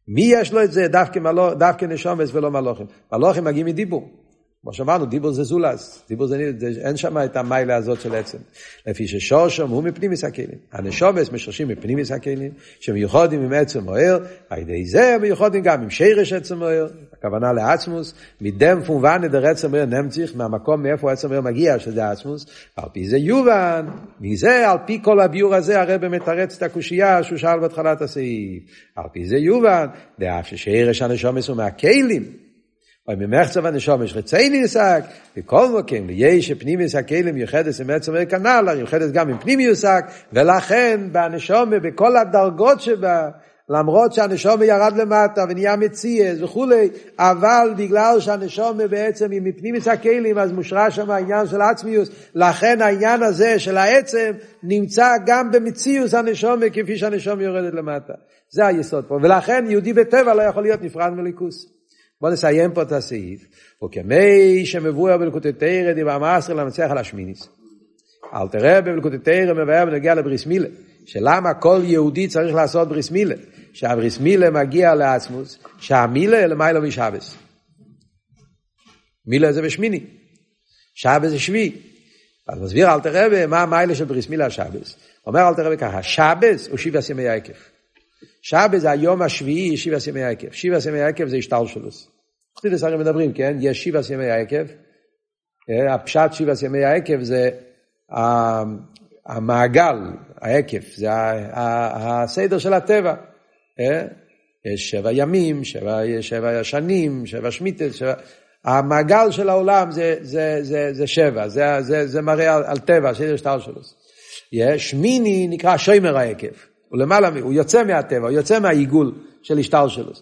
מי יש לו את זה דווקא, מלו, דווקא נשומת ולא מלוכים? מלוכים מגיעים מדיבור. כמו שאמרנו, דיבור זה זולס, דיבור זה, אין שם את המיילה הזאת של עצם. לפי ששורשם הוא מפנימיס הכלים. הנשומס משרשים מפנימיס הכלים, שמיוחדים עם עצם מוער, על ידי זה מיוחדים גם עם שרש עצם מוער, הכוונה לעצמוס, מדם פונבן דר עצם מוער נמציך, מהמקום מאיפה עצם מוער מגיע, שזה עצמוס, על פי זה יובן, מזה, על פי כל הביור הזה, הרב מתרץ את הקושייה שהוא שאל בהתחלת הסעיף. על פי זה יובן, דאף ששרש הנשומס הוא מהכלים. אוי ממחצה ונשומש רציני יסק, וכל מוקים, ויש שפנימיוס הכלים יוחדס עם עצם כנ"ל, יוחדס גם עם פנימיוס יסק, ולכן בנשומה, בכל הדרגות שבה, למרות שהנשומה ירד למטה ונהיה מציאס וכולי, אבל בגלל שהנשומה בעצם היא מפנימיוס הכלים, אז מושרה שם העניין של עצמיוס, לכן העניין הזה של העצם נמצא גם במציאוס הנשומה, כפי שהנשומה יורדת למטה. זה היסוד פה, ולכן יהודי בטבע לא יכול להיות נפרד מליכוס. בואו נסיים פה את הסעיף. וכמי שמבואר בלקוטי תרא דיבר מעשר לנצח על השמיניס. אל תראה בלקוטטרם מבאר בנגיע לבריס מילה. שלמה כל יהודי צריך לעשות בריס מילה? שהבריס מילה מגיע לעצמוס, שהמילה למיילו משבס. מילה זה בשמיני, שבס זה שביעי. אז מסביר אל תראה מה המיילה של בריס מילה שבס. אומר אל תראה ככה, שבס הוא שבעה ימי היקף. שבס זה היום השביעי, שבעה ימי היקף. שבעה ימי היקף זה השטל שלו. חסידס הרי מדברים, כן? יש שבעה ימי היקף. הפשט שבעה ימי היקף זה המעגל, ההיקף, זה הסדר של הטבע. יש שבע ימים, שבע, שבע שנים, שבע שמיטס, שבע... המעגל של העולם זה, זה, זה, זה שבע, זה, זה, זה מראה על, על טבע, סדר שטר שלו. שמיני נקרא שוימר ההיקף, הוא למעלה, הוא יוצא מהטבע, הוא יוצא מהעיגול של השטר שלו.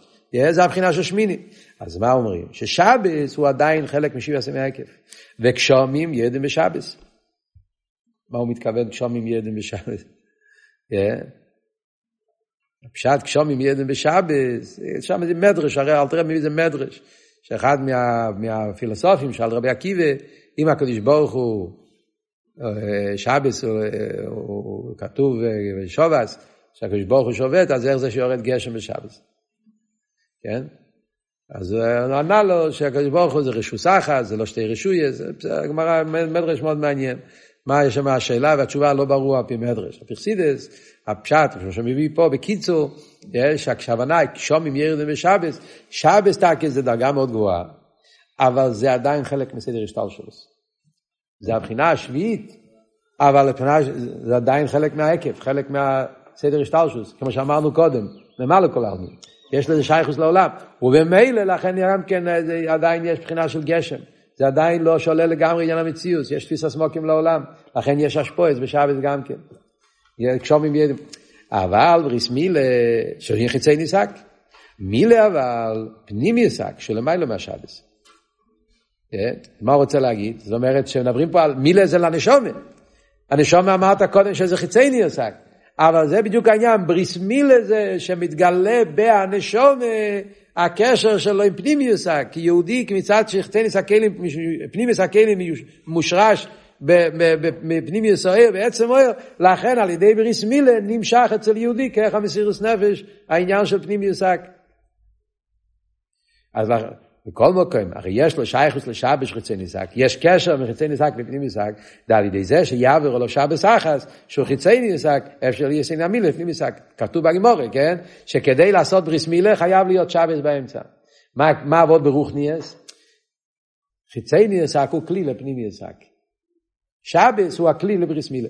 זה הבחינה של שמיני. אז מה אומרים? ששבס הוא עדיין חלק משבע עשי ההיקף. וקשומים ידם בשבס. מה הוא מתכוון קשומים ידם בשבס? פשט קשומים ידם בשבס, שם זה מדרש, הרי אל תראה מי זה מדרש. שאחד מה, מהפילוסופים שאל רבי עקיבא, אם הקדוש ברוך הוא אה, שבס הוא, הוא כתוב בשובס, שהקדוש ברוך הוא שובת, אז איך זה שיורד גשם בשבס? כן? אז הוא ענה לו שהקדוש ברוך הוא זה רשוס אחת, זה לא שתי רשויה, זה גמרא, מדרש מאוד מעניין. מה יש שם השאלה והתשובה לא ברור על פי מדרש. הפרסידס, הפשט, כמו שמביא פה, בקיצור, יש הכוונה, שומעים ירדם בשבס, שבס תקי זה דרגה מאוד גבוהה, אבל זה עדיין חלק מסדר השטר שלו. זה הבחינה השביעית, אבל הבחינה, זה עדיין חלק מהעקב, חלק מהסדר השטר שלו, כמו שאמרנו קודם, למעלה כל העלמין. יש לזה שייכוס לעולם, ובמילא לכן גם כן עדיין יש בחינה של גשם. זה עדיין לא שולל לגמרי עניין המציאות, יש תפיסה סמוקים לעולם, לכן יש אשפויס בשבת גם כן. קשומים ידים. אבל בריס מילה, שיהיה חיצי ניסק. מילה אבל פנימי ניסק, שלמיילו מהשבס. אה? מה הוא רוצה להגיד? זאת אומרת שמדברים פה על מילה זה לנשומת. הנשומה אמרת קודם שזה חיצי ניסק. אבל זה בדיוק העניין, בריס מילה זה שמתגלה בהנשומה הקשר שלו עם פנימיוס, כי יהודי מצד שכתניס הכלים, פנימיוס הכלים מושרש בפנימיוס האיר, בעצם האיר, לכן על ידי בריס מילה נמשך אצל יהודי כרך המסירוס נפש העניין של פנימיוס אז בכל מקום, הרי יש לו שייכוס לשבש חיצי ניסק, יש קשר מחיצי ניסק לפנים ניסק, זה על ידי זה שיעבר לו שבס אחס, שהוא חיצי ניסק, אפשר לייסן המילה לפנים ניסק, כתוב בגימורי, כן? שכדי לעשות בריס מילה חייב להיות שבס באמצע. מה, מה עבוד ברוך ניאס? חיצי ניסק הוא כלי לפנים ניסק. שבס הוא הכלי לבריס מילה.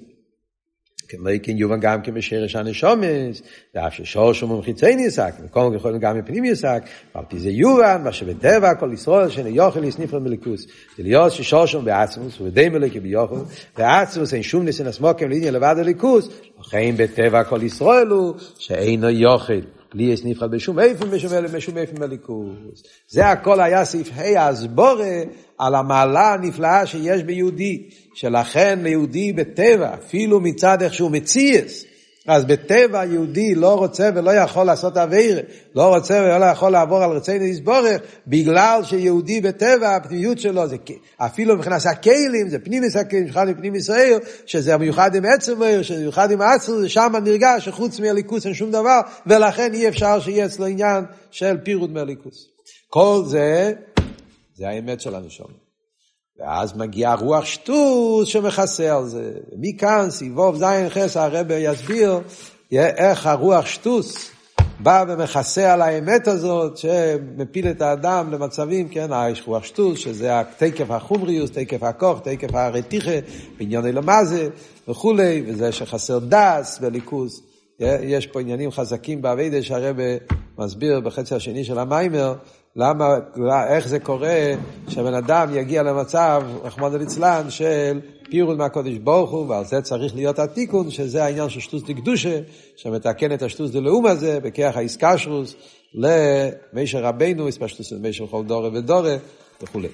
כמו כן יובן גם כמשרש הנשומס, ואף ששורש הוא חיצי ניסק, וכל יכול גם מפנים ניסק, ועל פי זה יובן, מה שבטבע כל ישראל שאין יוכל יסניף למלכוס. זה להיות ששורש הוא בעצמוס, ובדי מלכי ביוכל, בעצמוס אין שום ניסן הסמוקים לעניין לבד הליכוס, לכן בטבע כל ישראל הוא שאינו יוכל. לי יש נבחר בשום איפן בשום איפן בליכוז. זה הכל היה סעיף ה' הסבורה על המעלה הנפלאה שיש ביהודי, שלכן ליהודי בטבע, אפילו מצד איך שהוא מציאס, אז בטבע יהודי לא רוצה ולא יכול לעשות אוויר, לא רוצה ולא יכול לעבור על רצינו יסבורך, בגלל שיהודי בטבע, הפנימיות שלו, זה, אפילו מבחינת הכלים, זה פנימיס הכלים, מיוחד פנימיס העיר, שזה מיוחד עם עצם העיר, שזה מיוחד עם עצר, שם נרגש שחוץ מהליכוס אין שום דבר, ולכן אי אפשר שיהיה אצלו עניין של פירוד מהליכוס. כל זה, זה האמת של הנשום. ואז מגיע רוח שטוס שמכסה על זה. מכאן, סיבוב זין חס, הרב יסביר איך הרוח שטוס בא ומכסה על האמת הזאת, שמפיל את האדם למצבים, כן, יש רוח שטוס, שזה תקף החומריוס, תקף הכוח, תקף הרתיחה, בעניין אלמזה וכולי, וזה שחסר דס וליכוז. יש פה עניינים חזקים באביידה שהרב מסביר בחצי השני של המיימר, למה, איך זה קורה שהבן אדם יגיע למצב, רחמנא ליצלן, של פירוד מהקודש ברוך הוא, ועל זה צריך להיות התיקון, שזה העניין של שטוס דקדושה, שמתקן את השטוס דלאום הזה, בכיח האיסקשרוס, למישר רבנו, הספשטוס למישר כל דורה ודורה, וכולי.